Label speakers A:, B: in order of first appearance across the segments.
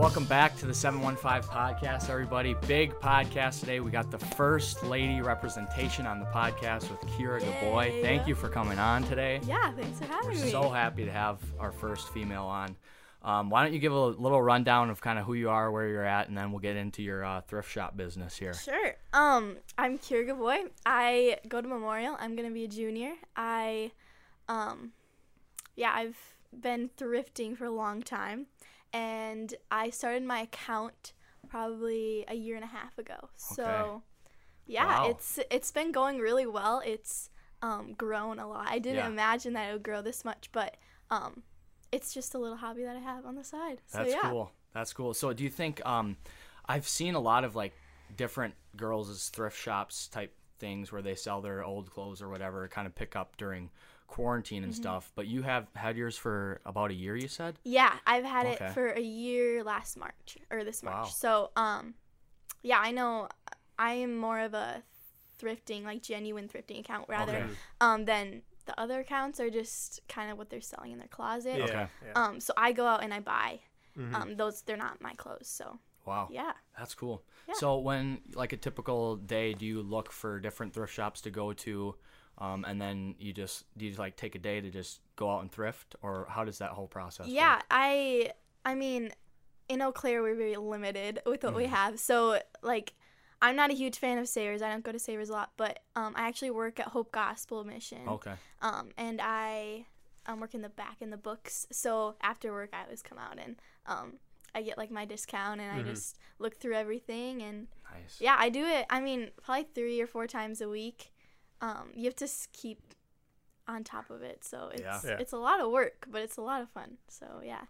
A: Welcome back to the 715 podcast, everybody. Big podcast today. We got the first lady representation on the podcast with Kyra
B: Geboy.
A: Thank you for coming on today.
B: Yeah, thanks for having
A: We're
B: me.
A: so happy to have our first female on. Um, why don't you give a little rundown of kind of who you are, where you're at, and then we'll get into your uh, thrift shop business here.
B: Sure. Um, I'm Kyra Geboy. I go to Memorial. I'm gonna be a junior. I, um, yeah, I've been thrifting for a long time, and I started my account probably a year and a half ago. So,
A: Okay.
B: yeah,
A: Wow.
B: it's it's been going really well. It's um, grown a lot. I didn't
A: Yeah.
B: imagine that it would grow this much, but um, it's just a little hobby that I have on the side. So
A: That's
B: yeah.
A: cool. That's cool. So, do you think um, I've seen a lot of like different girls' thrift shops type things where they sell their old clothes or whatever, kind of pick up during quarantine and
B: Mm-hmm.
A: stuff. But you have had yours for about a year, you said?
B: Yeah, I've had
A: Okay.
B: it for a year last March or this March.
A: Wow.
B: So, um, yeah, I know I am more of a thrifting, like genuine thrifting account rather
A: Okay.
B: um than the other accounts are just kind of what they're selling in their closet.
C: Yeah,
A: Okay.
C: yeah.
B: Um, so I go out and I buy.
C: Mhm.
B: Um, those they're not my clothes. So
A: Wow.
B: yeah.
A: That's cool.
B: Yeah.
A: So when like a typical day, do you look for different thrift shops to go to, um, and then you just do you like take a day to just go out and thrift, or how does that whole process?
B: Yeah,
A: work?
B: I I mean, in Eau Claire we're very limited with what we
A: Mm-hmm.
B: have. So like I'm not a huge fan of Savers. I don't go to Savers a lot, but um, I actually work at Hope Gospel Mission.
A: Okay.
B: Um, and I um, work in the back in the books. So after work, I always come out and um, I get like my discount and I
C: Mhm.
B: just look through everything. And
A: Nice.
B: yeah, I do it. I mean, probably three or four times a week. Um, you have to keep on top of it. So it's
A: Yeah.
C: Yeah.
B: it's a lot of work, but it's a lot of fun. So yeah.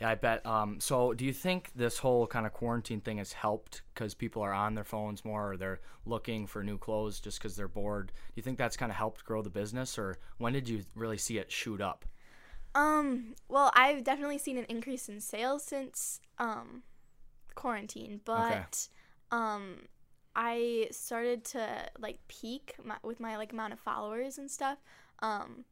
A: Yeah, I bet. Um, so, do you think this whole kind of quarantine thing has helped because people are on their phones more, or they're looking for new clothes just because they're bored? Do you think that's kind of helped grow the business, or when did you really see it shoot up?
B: Um, well, I've definitely seen an increase in sales since um quarantine, but um I started to like peak my, with my like amount of followers and stuff um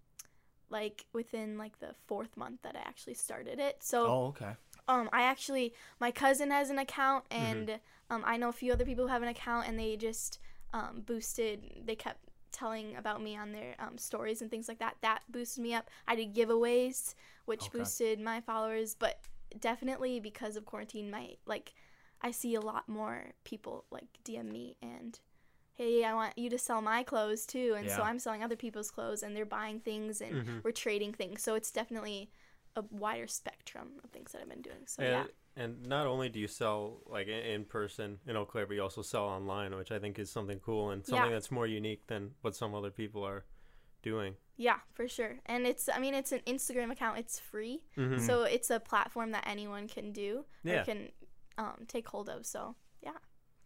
B: like within like the fourth month that I actually started it. So
A: Oh, okay.
B: um I actually my cousin has an account and um I know a few other people who have an account and they just um boosted they kept telling about me on their um, stories and things like that that boosted me up I did giveaways which
A: Okay.
B: boosted my followers but definitely because of quarantine my like I see a lot more people like DM me and hey I want you to sell my clothes too and so I'm selling other people's clothes and they're buying things and
C: Mhm.
B: we're trading things so it's definitely a wider spectrum of things that I've been doing. So
C: and,
B: yeah,
C: and not only do you sell like in, person in Eau Claire, but you also sell online, which I think is something cool and something
B: Yeah.
C: that's more unique than what some other people are doing.
B: yeah, for sure. And it's I mean it's an Instagram account. It's free,
C: Mhm.
B: so it's a platform that anyone can do
C: Yeah.
B: can um, take hold of. So yeah.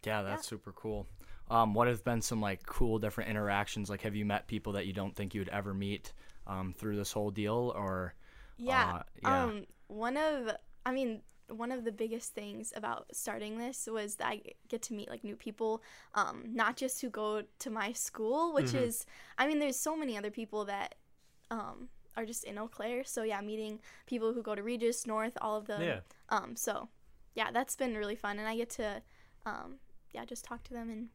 A: Yeah, that's super cool. Um, what have been some like cool different interactions? Like, have you met people that you don't think you'd ever meet um, through this whole deal, or
B: Yeah.
A: Uh, yeah.
B: Um one of I mean one of the biggest things about starting this was that I get to meet like new people, um, not just who go to my school, which
C: Mhm.
B: is I mean there's so many other people that um, are just in Eau Claire. So yeah, meeting people who go to Regis, North, all of them.
C: Yeah.
B: Um, so yeah, that's been really fun, and I get to um, yeah just talk to them and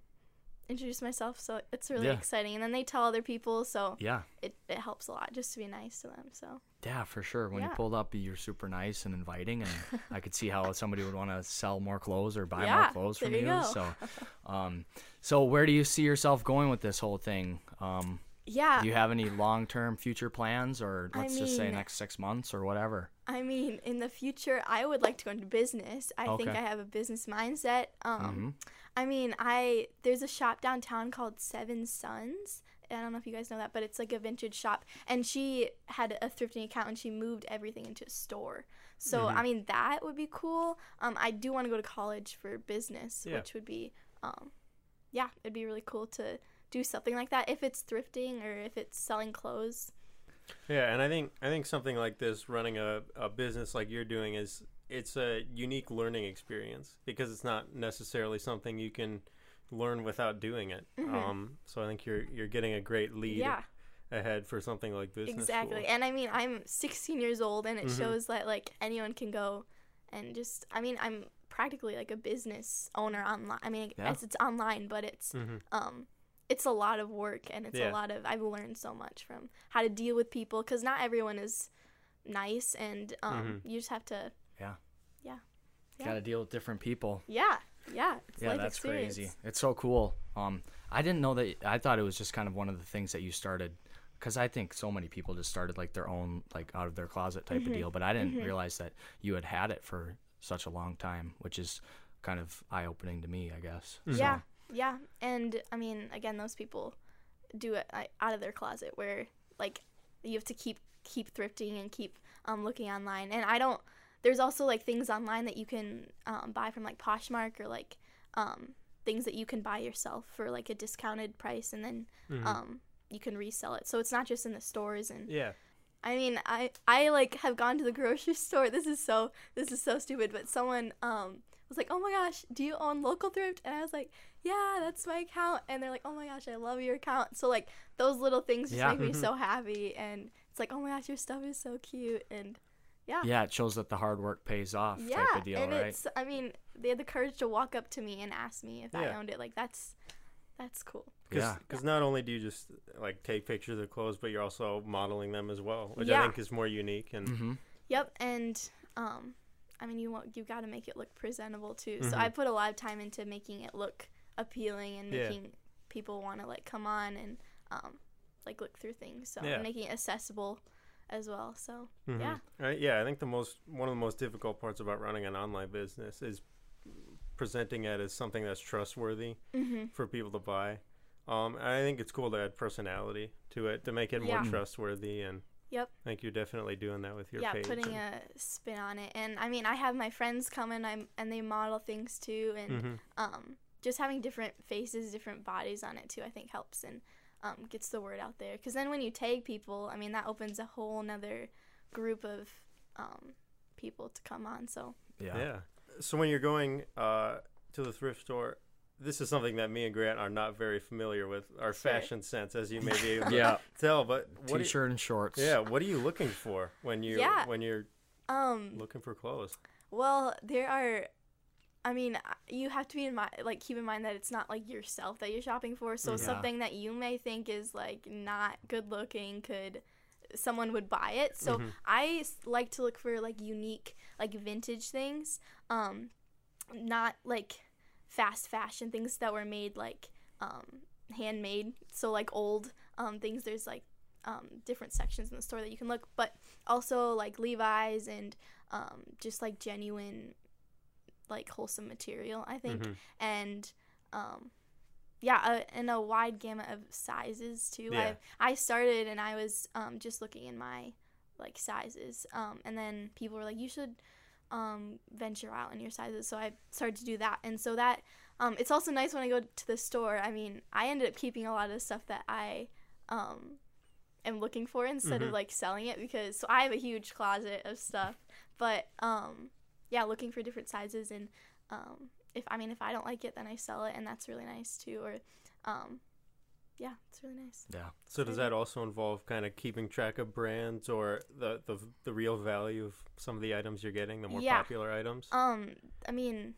B: introduce myself. So it's really
A: Yeah.
B: exciting, and then they tell other people, so
A: yeah,
B: it, it helps a lot just to be nice to them. So
A: yeah, for sure. When you pulled up, you're super nice and inviting, and I could see how somebody would want to sell more clothes or buy more clothes from you.
B: you.
A: So, um, so where do you see yourself going with this whole thing? Um,
B: yeah,
A: do you have any long-term future plans, or let's just say next six months or whatever?
B: I mean, in the future, I would like to go into business. I think I have a business mindset. Um,
A: Mhm.
B: I mean, I there's a shop downtown called Seven Sons. I don't know if you guys know that, but it's like a vintage shop. And she had a thrifting account, and she moved everything into a store. So
C: Mhm.
B: I mean, that would be cool. Um, I do want to go to college for business,
C: Yeah.
B: which would be, um, yeah, it'd be really cool to do something like that if it's thrifting or if it's selling clothes.
C: Yeah, and I think I think something like this, running a, a business like you're doing, is it's a unique learning experience because it's not necessarily something you can learn without doing it.
B: Mhm.
C: Um, so I think you're you're getting a great lead
B: Yeah.
C: ahead for something like business.
B: exactly
C: school.
B: and i mean i'm 16 years old and it
C: Mhm.
B: shows that like anyone can go and just I mean I'm practically like a business owner online. I mean,
A: Yeah.
B: yes, it's online, but it's
C: Mhm.
B: um it's a lot of work and it's
C: Yeah.
B: a lot of I've learned so much from how to deal with people cuz not everyone is nice and um
C: Mhm.
B: you just have to
A: Yeah.
B: Yeah.
A: Got to deal with different people.
B: yeah, yeah, it's
A: yeah, that's
B: experience.
A: crazy. It's so cool. Um, I didn't know that. I thought it was just kind of one of the things that you started, because I think so many people just started like their own, like out of their closet type
B: Mm-hmm.
A: of deal. But I didn't realize that you had had it for such a long time, which is kind of eye opening to me, I guess. So,
B: Yeah, and I mean, again, those people do it like, out of their closet, where like you have to keep keep thrifting and keep um, looking online. And I don't. There's also like things online that you can um, buy from like Poshmark or like um, things that you can buy yourself for like a discounted price, and then
C: Mhm.
B: um, you can resell it. So it's not just in the stores and
C: yeah.
B: I mean, I I like have gone to the grocery store. This is so this is so stupid, but someone um was like, "Oh my gosh, do you own local thrift?" And I was like, "Yeah, that's my account." And they're like, "Oh my gosh, I love your account." So like those little things just
A: Yeah.
B: make me so happy, and it's like, "Oh my gosh, your stuff is so cute." And yeah,
A: Yeah, it shows that the hard work pays off
B: yeah,
A: type of deal,
B: and
A: right?
B: it's I mean, they had the courage to walk up to me and ask me if I owned it. Like that's that's cool.
C: Cause,
A: Yeah.
C: 'cause not only do you just like take pictures of clothes, but you're also modeling them as well, which
B: Yeah.
C: I think is more unique. And
A: Mm-hmm.
B: Yep, and um, I mean, you want you got to make it look presentable too. So
C: Mhm.
B: I put a lot of time into making it look appealing and
C: Yeah.
B: making people want to like come on and um, like look through things. So
C: Yeah.
B: making it accessible as well. So
C: Mhm.
B: yeah,
C: Right. Yeah, I think the most one of the most difficult parts about running an online business is presenting it as something that's trustworthy
B: mm-hmm.
C: for people to buy. Um, and I think it's cool to add personality to it to make it more trustworthy. And
B: Yep.
C: I think you're definitely doing that with your
B: yeah,
C: page.
B: putting
C: and-
B: a spin on it. And I mean, I have my friends come and I and they model things too, and
C: Mhm.
B: um, just having different faces, different bodies on it too, I think helps and um, gets the word out there. Because then when you tag people, I mean, that opens a whole nother group of um, people to come on. So
A: Yeah.
C: Yeah. So when you're going uh, to the thrift store, this is something that me and Grant are not very familiar with our
B: Sure.
C: fashion sense, as you may be able to
A: Yeah.
C: tell. But what?
A: T-shirt and shorts.
C: yeah. What are you looking for when you
B: Yeah.
C: when you're
B: um,
C: looking for clothes?
B: well, there are. I mean, uh, you have to be in mind, like, keep in mind that it's not like yourself that you're shopping for. So
C: Mhm.
A: Yeah.
B: something that you may think is like not good looking could someone would buy it. So
C: Mhm.
B: I s- like to look for like unique, like vintage things, um, not like fast fashion things that were made like um, handmade. So like old um, things. There's like um, different sections in the store that you can look, but also like Levi's and um, just like genuine, like wholesome material. I think
C: Mhm.
B: and um, yeah, uh, and a wide gamut of sizes too.
C: Yeah.
B: I I started and I was um, just looking in my like sizes, um, and then people were like, you should um, venture out in your sizes. So I started to do that, and so that um, it's also nice when I go to the store. I mean, I ended up keeping a lot of stuff that I um, am looking for instead
C: Mhm.
B: of like selling it because so I have a huge closet of stuff, but um, yeah, looking for different sizes and um, if I mean if I don't like it, then I sell it, and that's really nice too. Or um, yeah, it's really nice.
A: Yeah.
C: So does that also involve kind of keeping track of brands or the the, the real value of some of the items you're getting, the more
B: Yeah.
C: popular items?
B: Um, I mean,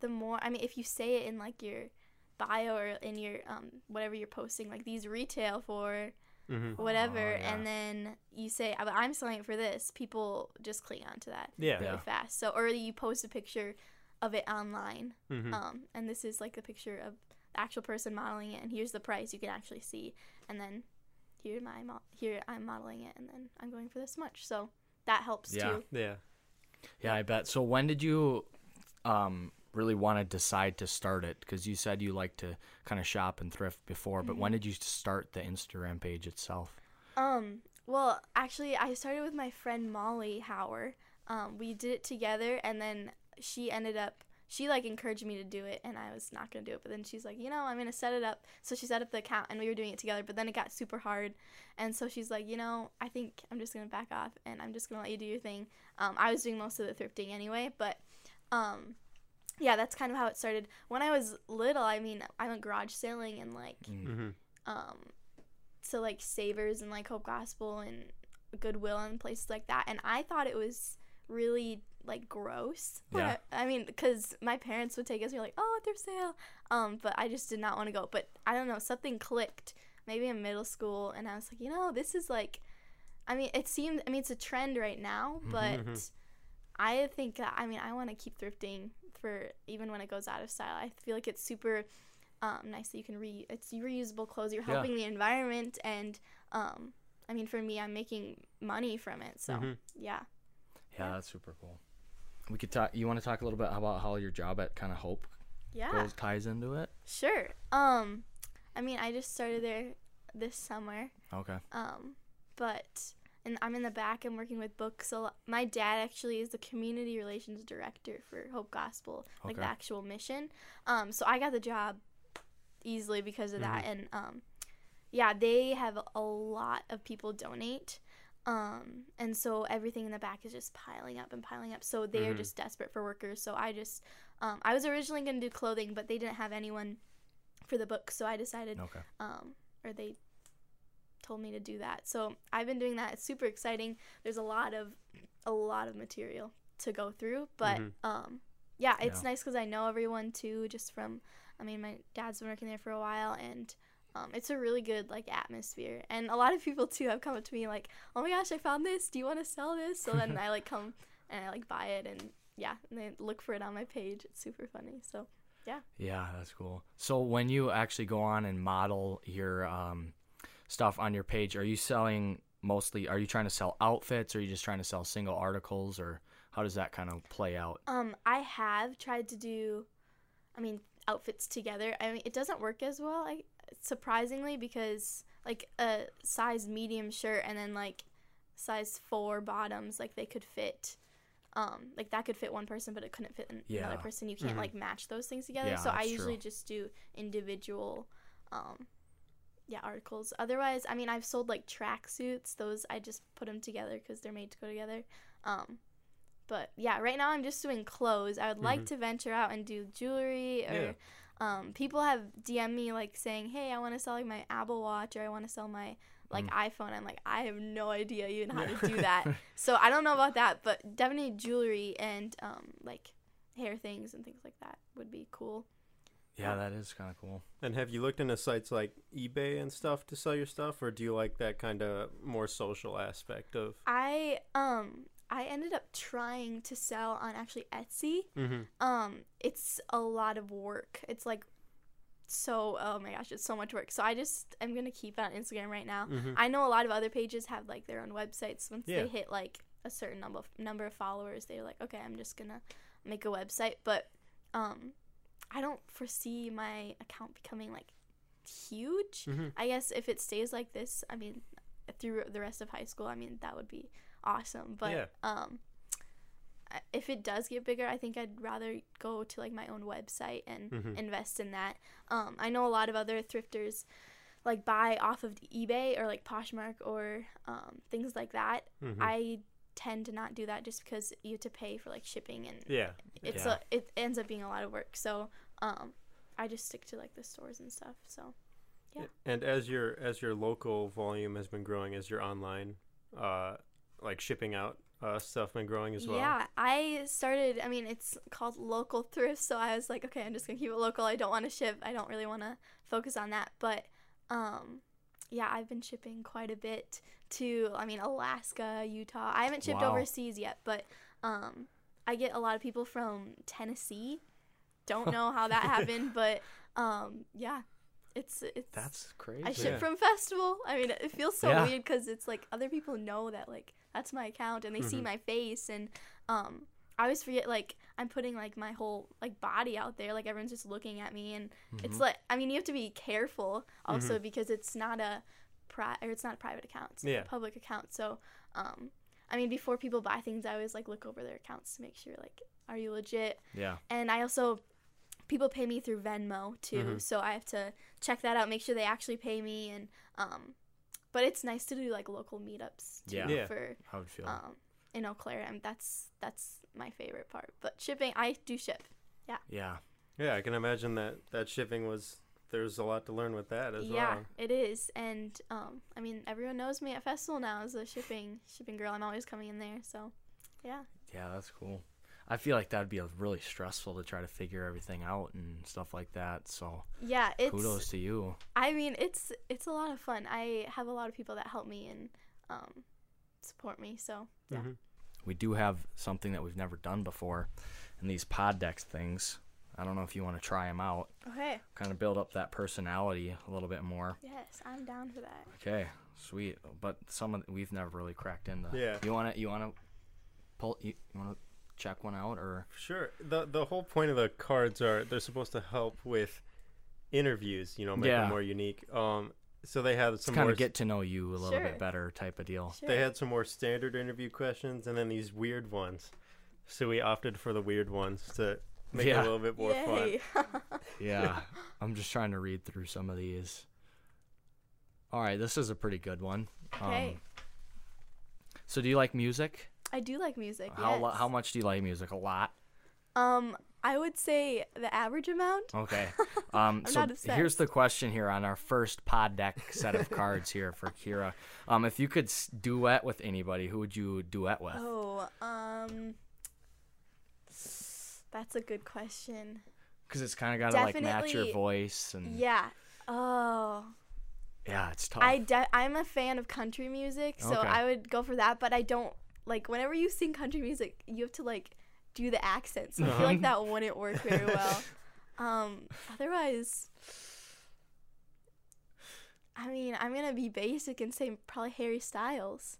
B: the more I mean, if you say it in like your bio or in your um whatever you're posting, like these retail for
C: hmm
B: whatever,
A: Oh, yeah.
B: and then you say "I- I'm selling it for this, people just click onto that
C: Yeah.
B: really
A: Yeah.
B: fast. So or you post a picture of it online,
C: hmm
B: um, and this is like a picture of the actual person modeling it, and here's the price you can actually see, and then here my mo- here I'm modeling it, and then I'm going for this much. So that helps
A: Yeah.
B: too.
C: yeah.
A: Yeah, I bet. So when did you um, really want to decide to start it? Because you said you like to kind of shop and thrift before, but
B: Mm-hmm.
A: when did you start the Instagram page itself?
B: Um, well, actually, I started with my friend Molly Hauer. Um, we did it together, and then she ended up. She like encouraged me to do it, and I was not gonna do it. But then she's like, you know, I'm gonna set it up. So she set up the account, and we were doing it together. But then it got super hard, and so she's like, you know, I think I'm just gonna back off, and I'm just gonna let you do your thing. Um, I was doing most of the thrifting anyway, but um, yeah, that's kind of how it started. When I was little, I mean, I went garage sailing and like
A: Mm.
C: hmm
B: um to like Savers and like Hope Gospel and Goodwill and places like that and I thought it was really like gross.
A: Yeah.
B: I mean, because my parents would take us. we are like, oh, thrift sale. Um, but I just did not want to go. But I don't know, something clicked. Maybe in middle school, and I was like, you know, this is like, I mean, it seemed. I mean, it's a trend right now, but I think I mean, I want to keep thrifting for even when it goes out of style. I feel like it's super um, nice that you can re. It's reusable clothes. You're
A: Yeah.
B: helping the environment, and um, I mean, for me, I'm making money from it. So
C: Mhm.
B: yeah.
A: Yeah, that's super cool. We could talk. You want to talk a little bit about how your job at kind of Hope
B: Yeah.
A: goes ties into it?
B: Sure. Um, I mean, I just started there this summer.
A: Okay.
B: Um, but and I'm in the back. I'm working with books. A lot. My dad actually is the community relations director for Hope Gospel, like the actual mission. Um, so I got the job easily because of that. And um, yeah, they have a lot of people donate. Um, and so everything in the back is just piling up and piling up. So they are
C: Mhm.
B: just desperate for workers. So I just, um, I was originally going to do clothing, but they didn't have anyone for the book. So I decided
A: Okay.
B: um, or they told me to do that. So I've been doing that. It's super exciting. There's a lot of a lot of material to go through, but
C: Mhm.
B: um, yeah, it's
A: Yeah.
B: nice because I know everyone too. Just from, I mean, my dad's been working there for a while, and um, it's a really good like atmosphere. And a lot of people too have come up to me like, "Oh my gosh, I found this. Do you want to sell this?" So then I like come and I like buy it, and yeah, and they look for it on my page. It's super funny. So
A: Yeah, Yeah, that's cool. So when you actually go on and model your um, stuff on your page, are you selling mostly? Are you trying to sell outfits, or are you just trying to sell single articles, or how does that kind of play out?
B: Um, I have tried to do, I mean, outfits together. I mean, it doesn't work as well, I, surprisingly, because like a size medium shirt and then like size four bottoms, like they could fit. Um, like that could fit one person, but it couldn't fit an-
A: Yeah.
B: another person. You can't
C: Mhm.
B: like match those things together.
A: Yeah,
B: so I usually
A: true.
B: just do individual, um, yeah, articles. Otherwise, I mean, I've sold like tracksuits. Those I just put them together because they're made to go together. Um, but yeah, right now I'm just doing clothes. I would like
C: Mhm.
B: to venture out and do jewelry or
C: Yeah.
B: Um, people have DM me like saying, "Hey, I want to sell like my Apple Watch or I want to sell my like iPhone." I'm like, I have no idea even how to do that. so I don't know about that, but definitely jewelry and um, like hair things and things like that would be cool.
A: Yeah, that is kind of cool.
C: And have you looked into sites like eBay and stuff to sell your stuff, or do you like that kind of more social aspect of?
B: I um I ended up trying to sell on actually Etsy.
C: Mm-hmm.
B: um it's a lot of work it's like so oh my gosh it's so much work so i just i'm gonna keep it on instagram right now
C: Mm-hmm.
B: i know a lot of other pages have like their own websites once
C: Yeah.
B: they hit like a certain number of, number of followers they're like okay i'm just gonna make a website but um i don't foresee my account becoming like huge
C: Mm-hmm.
B: i guess if it stays like this i mean through the rest of high school i mean that would be awesome but
C: Yeah.
B: um if it does get bigger i think i'd rather go to like my own website and
C: Mhm.
B: invest in that um i know a lot of other thrifters like buy off of ebay or like poshmark or um, things like that
C: Mm-hmm.
B: i tend to not do that just because you have to pay for like shipping and
C: yeah.
B: it's
A: Yeah.
B: a, it ends up being a lot of work so um i just stick to like the stores and stuff so Yeah.
C: And as your as your local volume has been growing, as your online, uh, like shipping out uh, stuff been growing as well.
B: Yeah, I started. I mean, it's called local thrift, so I was like, okay, I'm just gonna keep it local. I don't want to ship. I don't really want to focus on that. But, um, yeah, I've been shipping quite a bit to. I mean, Alaska, Utah. I haven't shipped
A: Wow.
B: overseas yet, but um, I get a lot of people from Tennessee. Don't know how that happened, but um, yeah, it's it's.
A: That's crazy.
B: I ship
C: Yeah.
B: from festival. I mean, it feels so
A: Yeah.
B: weird because it's like other people know that like that's my account and they see
C: Mhm.
B: my face and um I always forget like I'm putting like my whole like body out there like everyone's just looking at me and it's
A: Mhm.
B: like I mean you have to be careful also because it's not a pri- or it's not a private account it's
C: Yeah.
B: a public account so um I mean before people buy things I always like look over their accounts to make sure like are you legit
A: yeah.
B: and I also people pay me through Venmo too,
C: Mhm.
B: so I have to check that out, make sure they actually pay me, and um, but it's nice to do like local meetups too
A: Yeah.
C: Yeah.
B: for
A: I would feel.
B: um in Eau Claire, and that's that's my favorite part. But shipping, I do ship.
A: yeah.
C: Yeah, Yeah, I can imagine that that shipping was there's a lot to learn with that as
B: yeah,
C: well.
B: it is, and um, I mean everyone knows me at festival now as a shipping shipping girl. I'm always coming in there, so Yeah.
A: Yeah, that's cool. I feel like that'd be a really stressful to try to figure everything out and stuff like that. So
B: Yeah, it's
A: kudos to you.
B: I mean, it's it's a lot of fun. I have a lot of people that help me and um support me. So, yeah.
C: Mhm.
A: We do have something that we've never done before, and these pod decks things. I don't know if you want to try them out.
B: Okay.
A: Kind of build up that personality a little bit more.
B: Yes, I'm down for that.
A: Okay, sweet. But some of we've never really cracked into.
C: Yeah.
A: You want to you want to pull you, you want to check one out or
C: Sure. the The whole point of the cards are they're supposed to help with interviews. You know, make
A: Yeah.
C: them more unique. Um, so they had some
A: kind
C: more.
A: of get to know you a little
B: Sure.
A: bit better type of deal.
B: Sure.
C: They had some more standard interview questions, and then these weird ones. So we opted for the weird ones to make it a little bit more fun.
A: Yeah, I'm just trying to read through some of these. All right, this is a pretty good one.
B: Okay.
A: Um, so do you like music?
B: I do like music.
A: How lo-
B: yes.
A: how much do you like music? A lot.
B: Um, I would say the average amount.
A: Okay. Um, so here's the question here on our first pod deck set of cards here for Kyra. Um, if you could duet with anybody, who would you duet with?
B: Oh, um, that's a good question.
A: Because it's kind of got to like match your voice and
B: Yeah. Oh,
A: yeah, it's tough.
B: I de- I'm a fan of country music, so
A: Okay.
B: I would go for that. But I don't like whenever you sing country music, you have to like do the accent. So I feel like that wouldn't work very well. Um, otherwise, I mean, I'm gonna be basic and say probably Harry Styles.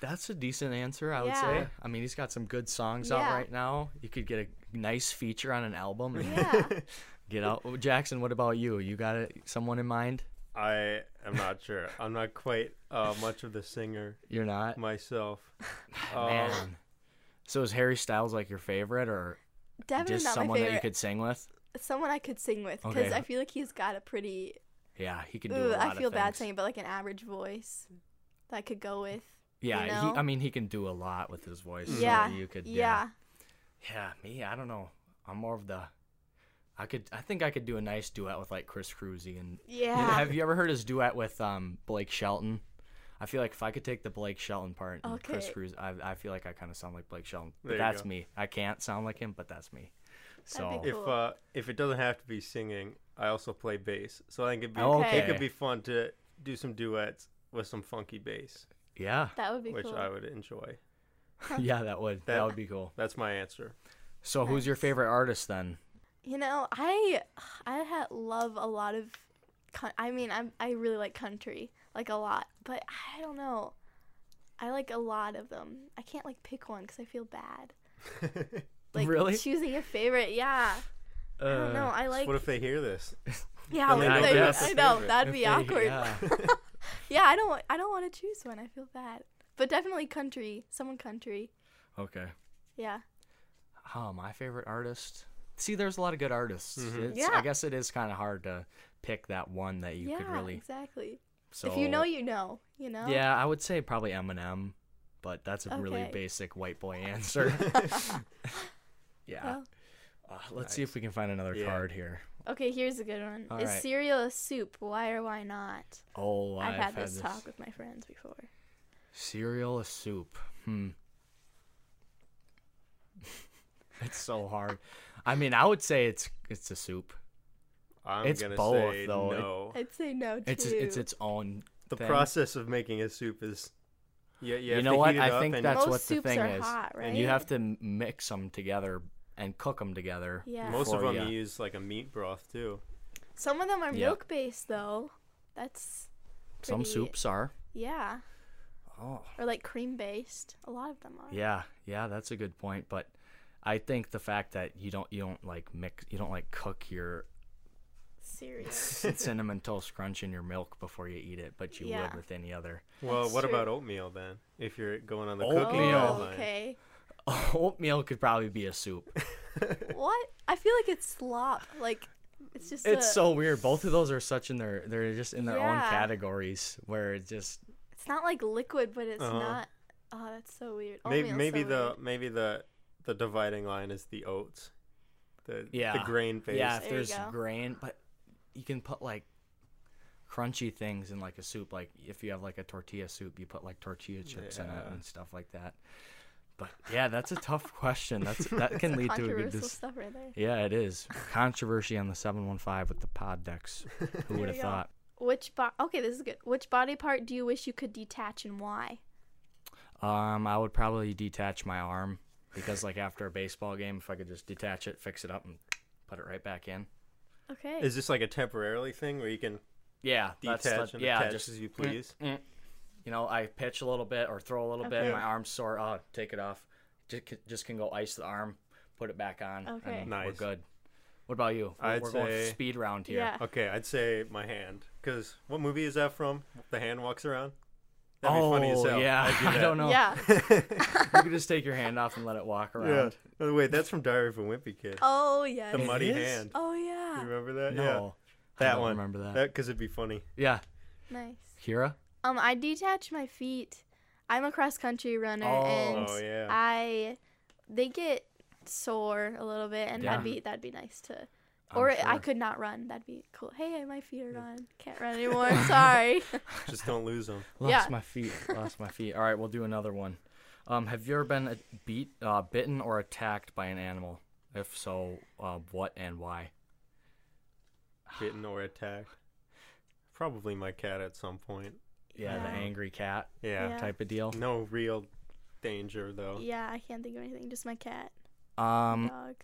A: That's a decent answer, I would
B: Yeah.
A: say. I mean, he's got some good songs out right now. You could get a nice feature on an album and
B: Yeah.
A: get out. Jackson, what about you? You got someone in mind?
C: I am not sure. I'm not quite uh, much of the singer
A: You're not,
C: myself. Um,
A: man. So is Harry Styles like your favorite, or
B: Definitely
A: just
B: not my
A: someone
B: favorite.
A: that you could sing with?
B: Someone I could sing with because
A: Okay.
B: I feel like he's got a pretty.
A: Yeah, he can do
B: Ooh,
A: a lot
B: I feel
A: of
B: bad
A: things.
B: saying, but like an average voice that I could go with.
A: Yeah,
B: know?
A: he, I mean, he can do a lot with his voice. so
B: Yeah.
A: you could.
B: Yeah.
A: Yeah, me, I don't know. I'm more of the. I could. I think I could do a nice duet with like Chris Cruzy and.
B: Yeah.
A: Have you ever heard his duet with um Blake Shelton? I feel like if I could take the Blake Shelton part and Chris
B: Okay.
A: Cruise, I, I feel like I kind of sound like Blake Shelton. But
C: There you
A: that's
C: go.
A: me. I can't sound like him, but that's me. So
B: That'd be
C: If uh, if it doesn't have to be singing, I also play bass. So I think it'd be
B: Okay.
C: it could be fun to do some duets with some funky bass,
A: yeah,
B: That would be
C: which
B: cool.
C: I would enjoy.
A: yeah, that would that,
C: That-
A: would be cool.
C: That's my answer.
A: So who's your favorite artist then?
B: You know, I I ha- love a lot of. Con- I mean, I I really like country, like a lot, but I don't know. I like a lot of them. I can't like pick one because I feel bad. Like
A: Really?
B: choosing a favorite, yeah. I don't know.
A: Uh,
B: I like.
C: what if they hear this?
B: yeah,
A: they
B: if
A: know
B: I know that'd be awkward.
A: yeah.
B: yeah, I don't. wa- I don't want to choose one. I feel bad, but definitely country. Someone country.
A: Okay.
B: Yeah.
A: Oh, my favorite artist. See, there's a lot of good artists.
C: Mhm.
A: It's,
B: Yeah.
A: I guess it is kind of hard to pick that one that you
B: yeah.
A: could really.
B: Exactly.
A: So
B: if you know, you know. You know.
A: Yeah, I would say probably Eminem, but that's a really basic white boy answer. yeah.
B: Well,
A: Uh, let's see if we can find another
C: Yeah.
A: card here.
B: okay, here's a good one.
A: All
B: Is
A: right.
B: cereal a soup? Why or why not?
A: Oh,
B: I've,
A: I've,
B: had, this talk with my friends before.
A: Cereal a soup? Hmm. it's so hard. I mean, I would say it's it's a soup.
C: I'm
A: It's
C: gonna
A: both,
C: say
A: though.
C: No.
B: I'd say no too.
A: It's it's its own.
C: the
A: thing.
C: process of making a soup is yeah, yeah.
A: you know what? I think that's
B: Most
A: what the
B: soups
A: thing
B: are
A: is,
B: hot,
A: and you have to mix them together and cook them together.
B: Yeah.
C: most of them
A: ya-
C: use like a meat broth too.
B: Some of them are
A: Yeah.
B: milk based though. That's
A: Some soups are.
B: yeah,
A: Oh.
B: or like cream based. A lot of them are.
A: Yeah, yeah, that's a good point. But I think the fact that you don't you don't like mix you don't like cook your
B: Cereal.
A: cinnamon toast crunch in your milk before you eat it, but you
B: Yeah.
A: would with any other.
C: Well,
B: That's
C: what
B: true.
C: about oatmeal then? If you're going on the
A: Oatmeal.
C: cooking
B: oh, okay.
A: Oatmeal could probably be a soup.
B: what? I feel like it's slop. Like it's just.
A: It's
B: a,
A: so weird. Both of those are such in their they're just in their own categories where it just
B: It's not like liquid, but it's
C: Uh-huh.
B: not. Oh, that's so weird.
C: maybe maybe
B: so
C: the
B: weird.
C: maybe the the dividing line is the oats. The
A: Yeah.
C: the grain based.
A: yeah, if
B: There
A: there's grain, but you can put like crunchy things in like a soup. Like if you have like a tortilla soup, you put like tortilla chips in it and stuff like that. But yeah, that's a tough question. That's that can lead to a good.
B: Controversial
A: Dis-
B: stuff right there.
A: yeah, it is controversy on the seven one five with the pod decks. Who would have thought?
B: Which bo- okay, this is good. Which body part do you wish you could detach and why?
A: Um, I would probably detach my arm because, like, after a baseball game, if I could just detach it, fix it up, and put it right back in.
B: Okay.
C: Is this like a temporarily thing where you can
A: Yeah,
C: detach
A: that's the-
C: and
A: yeah,
C: attach
A: just
C: as you please?
A: mm, you know, I pitch a little bit or throw a little bit, my arm's sore. Oh, take it off. Just just can go ice the arm, put it back on,
B: Okay.
A: and we're good. What about you? We're-
C: I'd
A: we're going
C: say-
A: speed round here.
B: Yeah.
C: Okay, I'd say my hand. Because what movie is that from? The hand walks around? That'd
A: oh,
C: be funny as hell.
A: yeah.
C: I'd do
A: I
C: that.
A: don't know.
B: Yeah.
A: you could just take your hand off and let it walk
C: Yeah.
A: around.
C: By the way, that's from Diary of a Wimpy Kid.
B: Oh yeah.
C: the muddy
A: is?
C: hand.
B: Oh yeah.
C: You remember that? Yeah.
A: No, I
C: That
A: don't
C: one.
A: Remember that?
C: That because it'd be funny.
A: Yeah,
B: Nice.
A: Kyra.
B: Um, I detach my feet. I'm a cross country runner,
A: Oh.
B: and
C: Oh yeah.
B: I they get sore a little bit, and
A: Yeah.
B: that'd be that'd be nice to.
A: I'm
B: Or I could not run. That'd be cool. Hey, my feet are gone. Can't run anymore. Sorry.
C: Just don't lose them.
A: Lost
B: Yeah.
A: my feet. Lost my feet. All right, we'll do another one. Um, have you ever been beat, uh, bitten, or attacked by an animal? If so, uh, what and why?
C: Bitten or attacked. Probably my cat at some point.
A: Yeah, the angry cat
C: Yeah.
B: Yeah.
A: type of deal.
C: No real danger though.
B: yeah, I can't think of anything. Just my cat,
A: Um,
B: dog.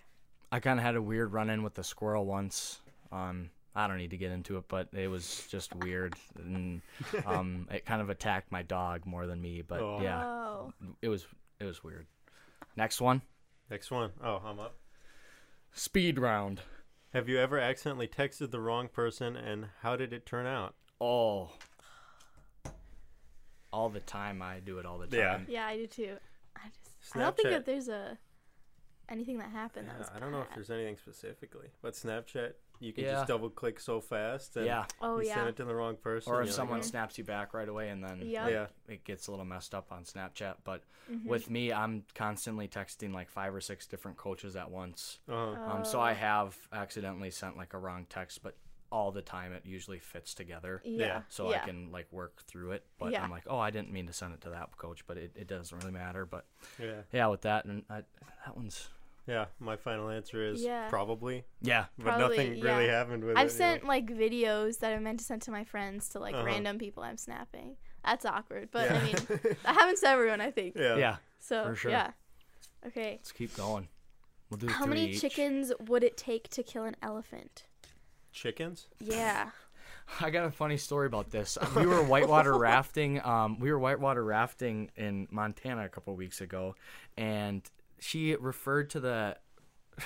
A: I kind of had a weird run-in with a squirrel once. Um, I don't need to get into it, but it was just weird, and um, it kind of attacked my dog more than me. But
C: Oh.
A: yeah,
B: Oh.
A: it was it was weird. Next one,
C: Next one. Oh, I'm up.
A: speed round.
C: Have you ever accidentally texted the wrong person and how did it turn out?
A: Oh, all the time. I do it all the time.
C: Yeah.
B: Yeah, I do too. I just. Snapchat. I don't think that there's a anything that happened. that
C: Yeah,
B: was
C: I don't know if there's anything specifically, but Snapchat, you can
A: Yeah.
C: just double click so fast and
A: Yeah.
B: Oh
C: you
B: yeah.
C: send it to the wrong person.
A: Or if
C: you're like,
A: someone
C: "Oh."
A: snaps you back right away and then
B: Yep.
C: yeah,
A: it gets a little messed up on Snapchat. But
B: Mhm.
A: with me, I'm constantly texting like five or six different coaches at once.
C: uh
A: Um, so I
B: Oh.
A: have accidentally sent like a wrong text, but all the time it usually fits together.
B: Yeah.
C: Yeah.
A: So
B: yeah.
A: I can like work through it. But
B: Yeah.
A: I'm like, oh, I didn't mean to send it to that coach, but it, it doesn't really matter. But
C: yeah,
A: yeah, with that, and I, that one's
C: yeah. My final answer is
B: Yeah.
C: probably,
A: yeah.
C: but
B: Probably,
C: nothing really happened with it.
B: I've
C: it. yeah.
B: sent like videos that I meant to send to my friends to like
C: Uh-huh.
B: random people I'm snapping. That's awkward, but I
C: Yeah.
B: mean that happens to everyone, I think.
C: yeah.
A: Yeah.
B: So
A: for sure.
B: yeah. Okay.
A: Let's keep going. We'll do
B: How
A: three
B: many
A: each.
B: chickens would it take to kill an elephant?
C: Chickens?
B: Yeah.
A: I got a funny story about this. We were whitewater rafting. Um, we were whitewater rafting in Montana a couple weeks ago, and she referred to the.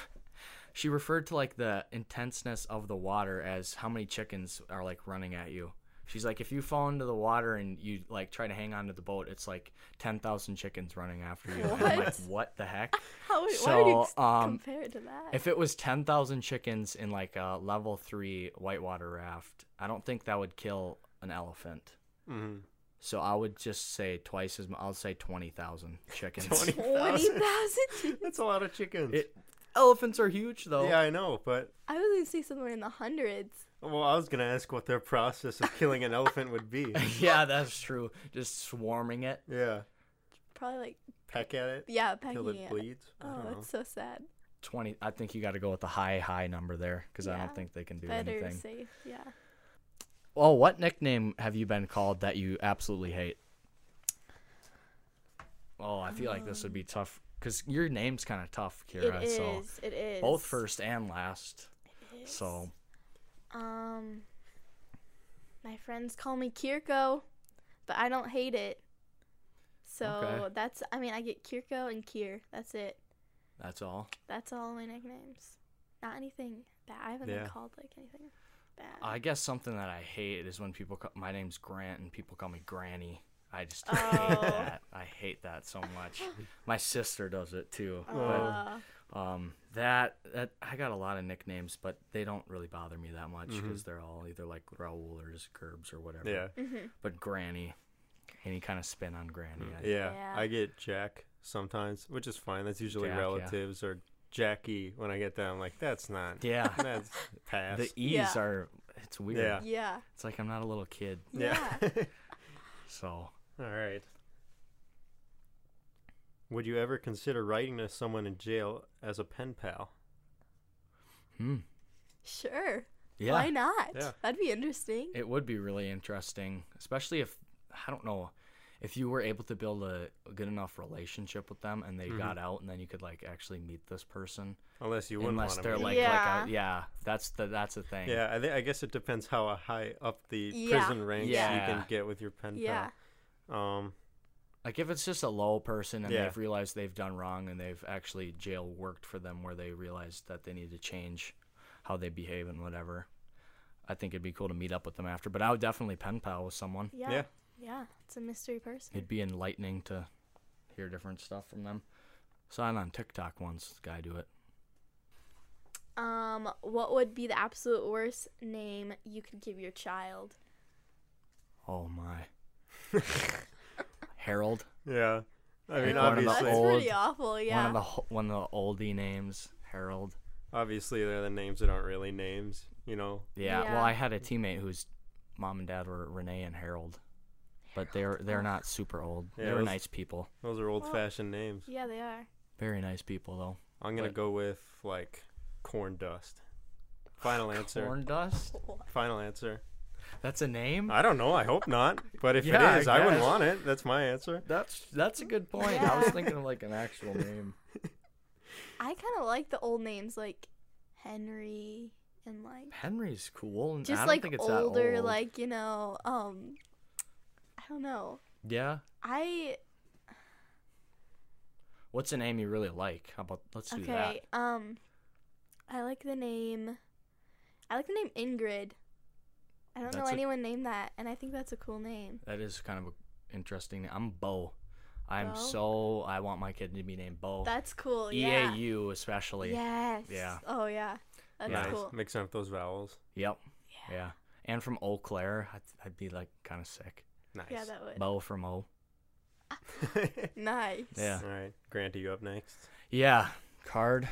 A: She referred to like the intenseness of the water as how many chickens are like running at you. She's like, if you fall into the water and you like try to hang on to the boat, it's like ten thousand chickens running after you. And I'm like,
B: What?
A: what the heck?
B: How why would you
A: So, um,
B: compare to that?
A: If it was 10,000 chickens in like a level 3 whitewater raft, I don't think that would kill an elephant.
C: hmm
A: So I would just say twice as much. I'll say 20,000 chickens.
C: 20.
B: Twenty thousand.
C: That's a lot of chickens.
A: It, elephants are huge though.
C: yeah, I know, but
B: I was gonna say somewhere in the hundreds.
C: well, I was gonna ask what their process of killing an elephant would be.
A: yeah, that's true. Just swarming it.
C: Yeah,
B: Probably like
C: peck at it
B: yeah,
C: till
B: pecking
C: it Until
B: it.
C: bleeds.
B: Oh, that's so sad.
A: 20 I think you got to go with the high high number there cuz I don't think they can do anything.
B: Better
A: anything.
B: safe. Yeah.
A: Oh, what nickname have you been called that you absolutely hate? Oh, I feel like this would be tough cuz your name's kind of tough, Kyra.
B: it is.
A: so
B: It is.
A: both first and last.
B: It is.
A: So
B: Um, my friends call me Kirko, but I don't hate it. So
A: Okay.
B: that's, I mean, I get Kirko and Kier. That's it.
A: that's all.
B: That's all my nicknames. Not anything bad. I haven't
C: Yeah.
B: been called like anything bad.
A: I guess something that I hate is when people call, my name's Grant and people call me Granny. I just
B: Oh.
A: hate that. I hate that so much. My sister does it too.
B: Uh,
A: But um that that I got a lot of nicknames, but they don't really bother me that much because they're all either like Raoul or just Gerbs or whatever.
C: Yeah,
B: mhm.
A: But Granny, any kind of spin on Granny. I,
C: yeah,
B: Yeah.
C: I get Jack sometimes, which is fine. That's usually
A: Jack, yeah.
C: relatives or Jackie. When I get that, I'm like, that's not.
A: Yeah.
C: That's pass.
A: The E's
B: Yeah.
A: are it's weird.
C: Yeah.
B: yeah.
A: It's like I'm not a little kid.
C: yeah.
A: So
C: All right. Would you ever consider writing to someone in jail as a pen pal?
A: Hmm.
B: Sure.
A: Yeah.
B: Why not?
C: Yeah.
B: That'd be interesting.
A: It would be really interesting, especially if I don't know if you were able to build a, a good enough relationship with them and they
C: Mhm.
A: got out and then you could like actually meet this person.
C: Unless you wouldn't
A: Unless
C: want
A: they're
C: to.
A: like
B: Yeah.
A: like a, yeah, that's the that's the thing.
C: yeah, I, thi- I guess it depends how high up the
B: Yeah.
C: prison ranks
A: Yeah.
C: you can get with your pen
B: Yeah.
C: pal. Um,
A: Like if it's just a low person and
C: Yeah.
A: they've realized they've done wrong and they've actually jail worked for them where they realized that they need to change how they behave and whatever. I think it'd be cool to meet up with them after, but I would definitely pen pal with someone.
B: Yeah.
C: Yeah.
B: Yeah. It's a mystery person.
A: It'd be enlightening to hear different stuff from them. Saw it on TikTok once. This guy do it.
B: Um, what would be the absolute worst name you could give your child?
A: Oh my. Harold.
C: yeah. I mean,
A: One
C: obviously,
B: That's
A: old-
B: pretty awful. Yeah.
A: One of the one of the oldie names. Harold.
C: obviously, they're the names that aren't really names. You know.
A: Yeah,
B: Yeah.
A: Well, I had a teammate whose mom and dad were Renee and Harold, but they're they're not super old.
C: Yeah,
A: they're
C: those-
A: nice people.
C: Those are old-fashioned names.
B: yeah, they are.
A: Very nice people though.
C: I'm gonna
A: But-
C: go with like corn dust. Final answer.
A: Corn dust.
C: Final answer.
A: That's a name.
C: I don't know. I hope not. But if
A: Yeah,
C: it is, I, wouldn't want it. That's my answer.
A: That's that's a good point. I was thinking of like an actual name.
B: I kind of like the old names like Henry and like
A: Henry's cool. and I
B: just
A: don't
B: like
A: think it's
B: older,
A: that old.
B: like you know, um, I don't know.
A: yeah.
B: I
A: What's a name you really like? How about let's do that.
B: okay. Um, I like the name. I like the name Ingrid. I don't know
A: That's a-
B: anyone named that, and I think that's a cool name.
A: that. That is kind of a interesting. I'm Bo. I'm
B: Bo?
A: so I want my kid to be named Bo.
B: That's cool. Yeah.
A: EAU especially.
B: Yes.
A: Yeah.
B: Oh yeah. That's
C: nice.
B: cool.
C: Mixing up those vowels.
A: Yep.
B: Yeah.
A: Yeah. And from Eau Claire, I'd, I'd be like kind of sick.
C: Nice.
B: Yeah, that would.
A: Bo from O.
B: Nice.
A: Yeah.
C: All right. Grant, are you up next?
A: Yeah. Card.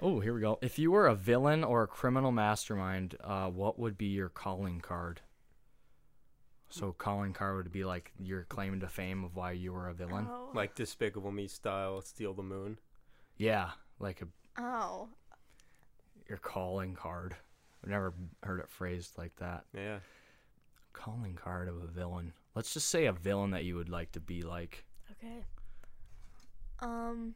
A: Oh, here we go. If you were a villain or a criminal mastermind, uh, what would be your calling card? So calling card would be like your claim to fame of why you were a villain.
B: Oh.
C: Like Despicable Me style, steal the moon.
A: Yeah, like a
B: Oh.
A: your calling card. I've never heard it phrased like that.
C: Yeah.
A: Calling card of a villain. Let's just say a villain that you would like to be like.
B: Okay. Um.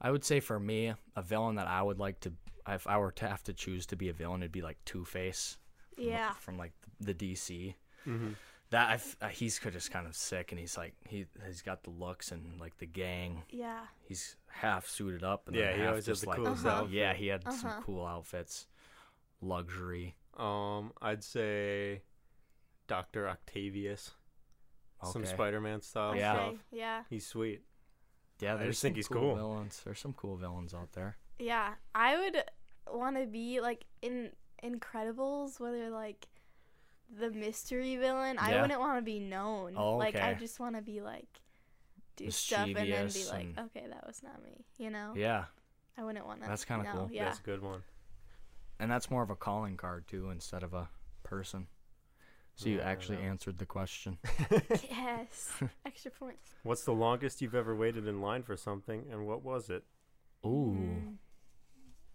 A: I would say for me, a villain that I would like to, if I were to have to choose to be a villain, it'd be like Two Face.
B: Yeah.
A: From like the DC.
C: Mm-hmm.
A: That I've, uh, he's just kind of sick, and he's like he he's got the looks and like the gang.
B: Yeah.
A: He's half suited up, and
C: Yeah,
A: then
C: he
A: half
C: always
A: just
C: the
A: like
C: coolest
B: Uh-huh.
A: yeah, he had
B: Uh-huh.
A: some cool outfits, luxury.
C: Um, I'd say Doctor Octavius. Some
A: Okay.
C: Spider-Man style
A: Yeah.
C: stuff.
B: Okay. Yeah.
C: He's sweet.
A: Yeah,
C: I
A: there's
C: just think
A: some
C: he's
A: cool,
C: cool.
A: villains. There's some cool villains out there.
B: Yeah. I would want to be like in Incredibles, where they're like the mystery villain. I
A: Yeah.
B: wouldn't want to be known.
A: Oh,
B: Like I
A: okay.
B: just want to be like do stuff and then be
A: Mischievous
B: like,
A: and-
B: okay, that was not me. You know.
A: Yeah,
B: I wouldn't want to.
A: That's kinda
B: no,
A: cool.
B: Yeah.
C: That's a good one.
A: and that's more of a calling card too, instead of a person. So you
C: Yeah, I
A: actually answered the question.
B: yes. Extra points.
C: What's the longest you've ever waited in line for something, and what was it?
A: Ooh.
B: Mm.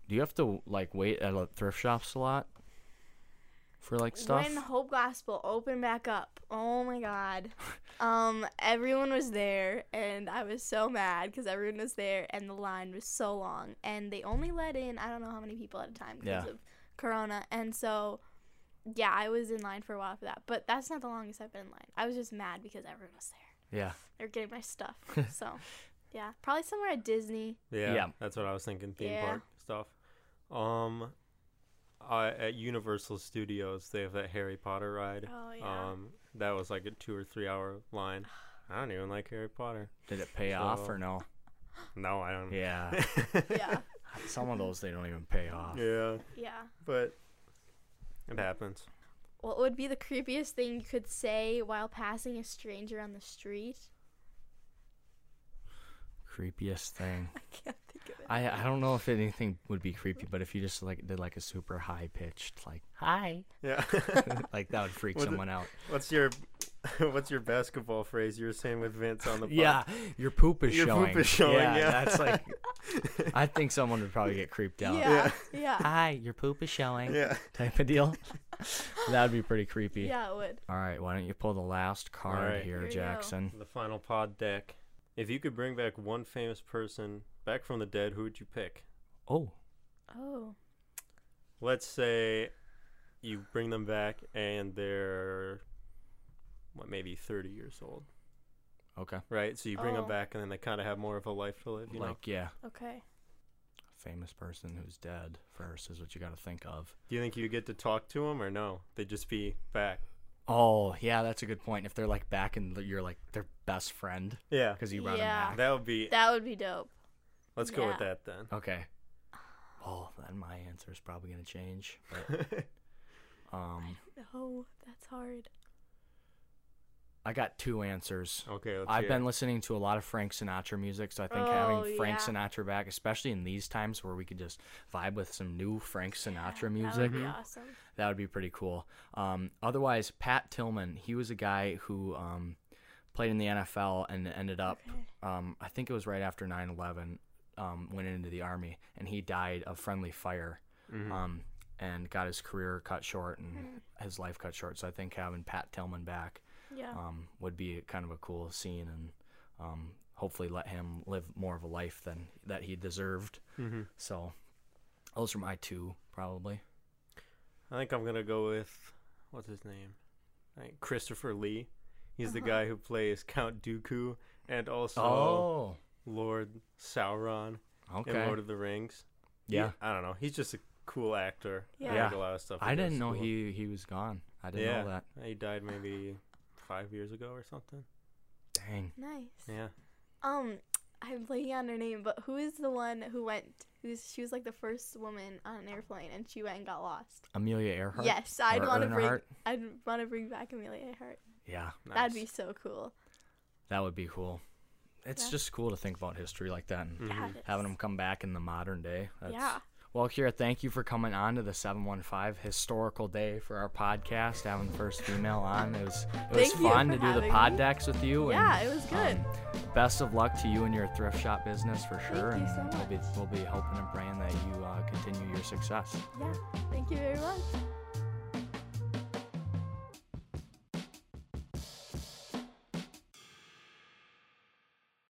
A: Do you have to like wait at uh, thrift shops a lot for like stuff?
B: When Hope Gospel opened back up, oh my god. Um, everyone was there, and I was so mad because everyone was there, and the line was so long, and they only let in I don't know how many people at a time because
A: Yeah.
B: of Corona, and so yeah, I was in line for a while for that, but that's not the longest I've been in line. I was just mad because everyone was there.
A: yeah.
B: They were getting my stuff, so yeah, probably somewhere at Disney.
C: Yeah,
A: Yeah.
C: that's what I was thinking. Theme
B: Yeah.
C: park stuff. Um, I, at Universal Studios, they have that Harry Potter ride.
B: Oh yeah.
C: Um, that was like a two or three hour line. I don't even like Harry Potter.
A: Did it pay off or no?
C: No, I don't.
A: Yeah.
B: yeah.
A: Some of those they don't even pay off.
C: yeah,
B: Yeah.
C: but it happens.
B: What would be the creepiest thing you could say while passing a stranger on the street?
A: Creepiest thing.
B: I can't think of it.
A: I I don't know if anything would be creepy, but if you just like did like a super high pitched like hi,
C: Yeah.
A: like that would freak
C: Was it-
A: someone out.
C: What's your what's your basketball phrase you were saying with Vince on the pod?
A: Yeah, your poop is showing.
C: Your
A: showing.
C: poop is showing, yeah.
A: that's like. I think someone would probably get creeped out.
B: Yeah. Yeah.
A: Hi, your poop is showing.
C: yeah.
A: Type of deal. that would be pretty creepy.
B: Yeah, it would.
A: All right, why don't you pull the last card
C: right.
A: here,
B: Here you go.
A: Jackson?
C: The final pod deck. If you could bring back one famous person back from the dead, who would you pick?
A: Oh,
B: Oh.
C: Let's say you bring them back and they're what maybe 30 years old,
A: okay.
C: right? So you bring
B: Oh.
C: them back and then they kind of have more of a life to live, you know.
A: like yeah,
B: Okay.
A: famous person who's dead first is what you got to think of.
C: Do you think you get to talk to them or no? They just be back.
A: Oh, yeah, that's a good point. If they're like back and you're like their best friend
C: Yeah.
A: because you brought
B: Yeah.
A: them back.
C: That would be
B: That would be dope.
C: Let's go with that then.
A: Okay. Oh, then my answer is probably gonna change. But, um,
B: No, that's hard.
A: I got two answers.
C: okay, let's
A: I've
C: hear
A: been
C: it.
A: listening to a lot of Frank Sinatra music, so I think
B: Oh,
A: having Frank
B: yeah.
A: Sinatra back, especially in these times where we could just vibe with some new Frank Sinatra
B: That
A: music,
B: would be awesome.
A: that would be pretty cool. Um, otherwise, Pat Tillman, he was a guy who um, played in the NFL and ended up,
B: Okay.
A: um, I think it was right after 9 11, um, went into the Army, and he died of friendly fire
C: Mhm.
A: um, and got his career cut short and
B: Mm-hmm.
A: his life cut short. So I think having Pat Tillman back
B: Yeah.
A: um, would be kind of a cool scene and um, hopefully let him live more of a life than that he deserved.
C: Mhm.
A: So those are my two probably.
C: I think I'm gonna go with what's his name? I think Christopher Lee. He's the
B: Uh-huh.
C: guy who plays Count Dooku and also
A: Oh,
C: Lord Sauron in. Lord of the Rings. He-
A: Yeah,
C: I don't know. He's just a cool actor. I
B: Yeah.
C: like a lot of stuff.
A: I didn't know
C: cool.
A: he he was gone. I didn't
C: yeah,
A: know that.
C: He died maybe five years ago or something.
A: Dang.
B: Nice.
C: Yeah.
B: Um, I'm blanking on her name, but who is the one who went? Who's she was like the first woman on an airplane, and she went and got lost.
A: Amelia Earhart.
B: Yes, I'd want to bring.
A: Earnhardt?
B: I'd want to bring back Amelia Earhart.
A: Yeah,
B: That'd be so cool.
A: that would be cool. It's
B: Yeah.
A: just cool to think about history like that and
B: Yeah,
C: Mhm.
A: having them come back in the modern day. That's,
B: Yeah.
A: Well, Kyra, thank you for coming on to the 715 historical day for our podcast, having the first female on. It was it was
B: Thank
A: fun to do the pod
B: me.
A: decks with you.
B: Yeah,
A: and,
B: it was good.
A: um, best of luck to you and your thrift shop business for
B: Thank
A: sure.
B: you
A: and
B: so
A: we'll be we'll be hoping and praying that you uh, continue your success.
B: Yeah. Thank you very much.